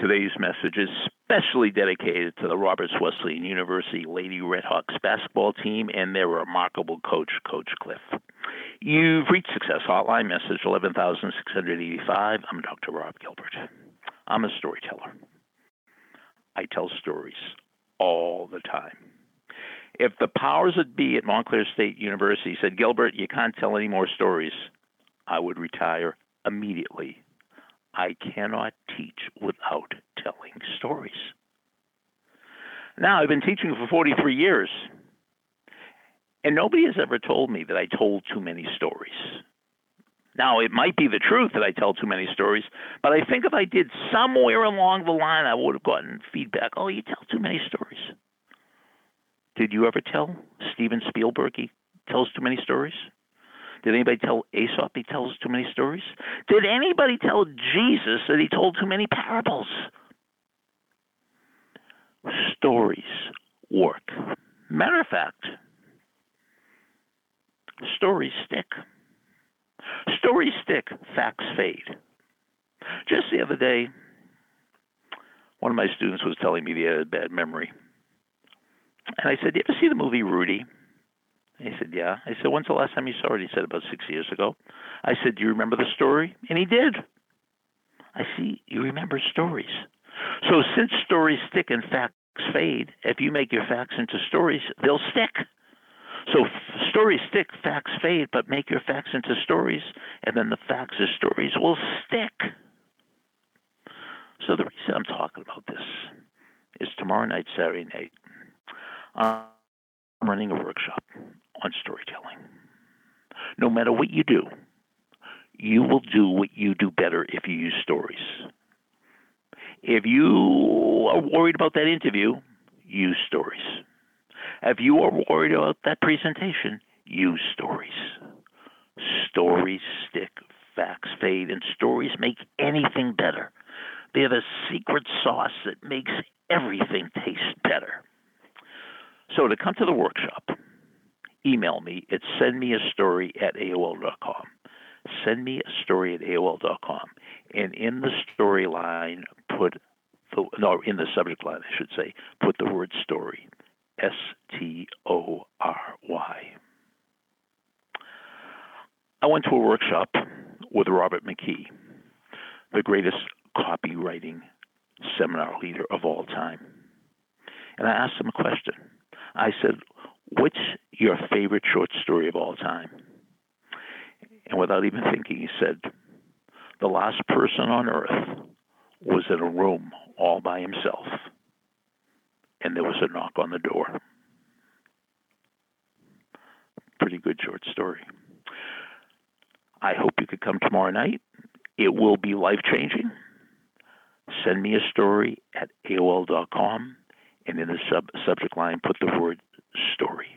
Today's message is specially dedicated to the Roberts Wesleyan University Lady Redhawks basketball team and their remarkable coach, Coach Cliff. You've reached Success Hotline, message 11685. I'm Dr. Rob Gilbert. I'm a storyteller. I tell stories all the time. If the powers that be at Montclair State University said, Gilbert, you can't tell any more stories, I would retire immediately. I cannot teach without telling stories. Now, I've been teaching for 43 years, and nobody has ever told me that I told too many stories. Now, it might be the truth that I tell too many stories, but I think if I did somewhere along the line, I would have gotten feedback oh, you tell too many stories. Did you ever tell Steven Spielberg he tells too many stories? Did anybody tell Aesop he tells too many stories? Did anybody tell Jesus that he told too many parables? Stories work. Matter of fact, stories stick. Stories stick, facts fade. Just the other day, one of my students was telling me he had a bad memory. And I said, You ever see the movie Rudy? He said, Yeah. I said, When's the last time you saw it? He said, About six years ago. I said, Do you remember the story? And he did. I see, you remember stories. So since stories stick and facts fade, if you make your facts into stories, they'll stick. So f- stories stick, facts fade, but make your facts into stories, and then the facts as stories will stick. So the reason I'm talking about this is tomorrow night, Saturday night, I'm running a workshop. No matter what you do, you will do what you do better if you use stories. If you are worried about that interview, use stories. If you are worried about that presentation, use stories. Stories stick, facts fade, and stories make anything better. They're the secret sauce that makes everything taste better. So to come to the workshop, email me at sendmeastory at AOL.com. Send me a story at AOL.com. And in the storyline, put the, no, in the subject line, I should say, put the word story. S T O R Y. I went to a workshop with Robert McKee, the greatest copywriting seminar leader of all time. And I asked him a question. I said, What's your favorite short story of all time? And without even thinking, he said, The last person on earth was in a room all by himself, and there was a knock on the door. Pretty good short story. I hope you could come tomorrow night. It will be life changing. Send me a story at AOL.com and in the sub- subject line put the word story.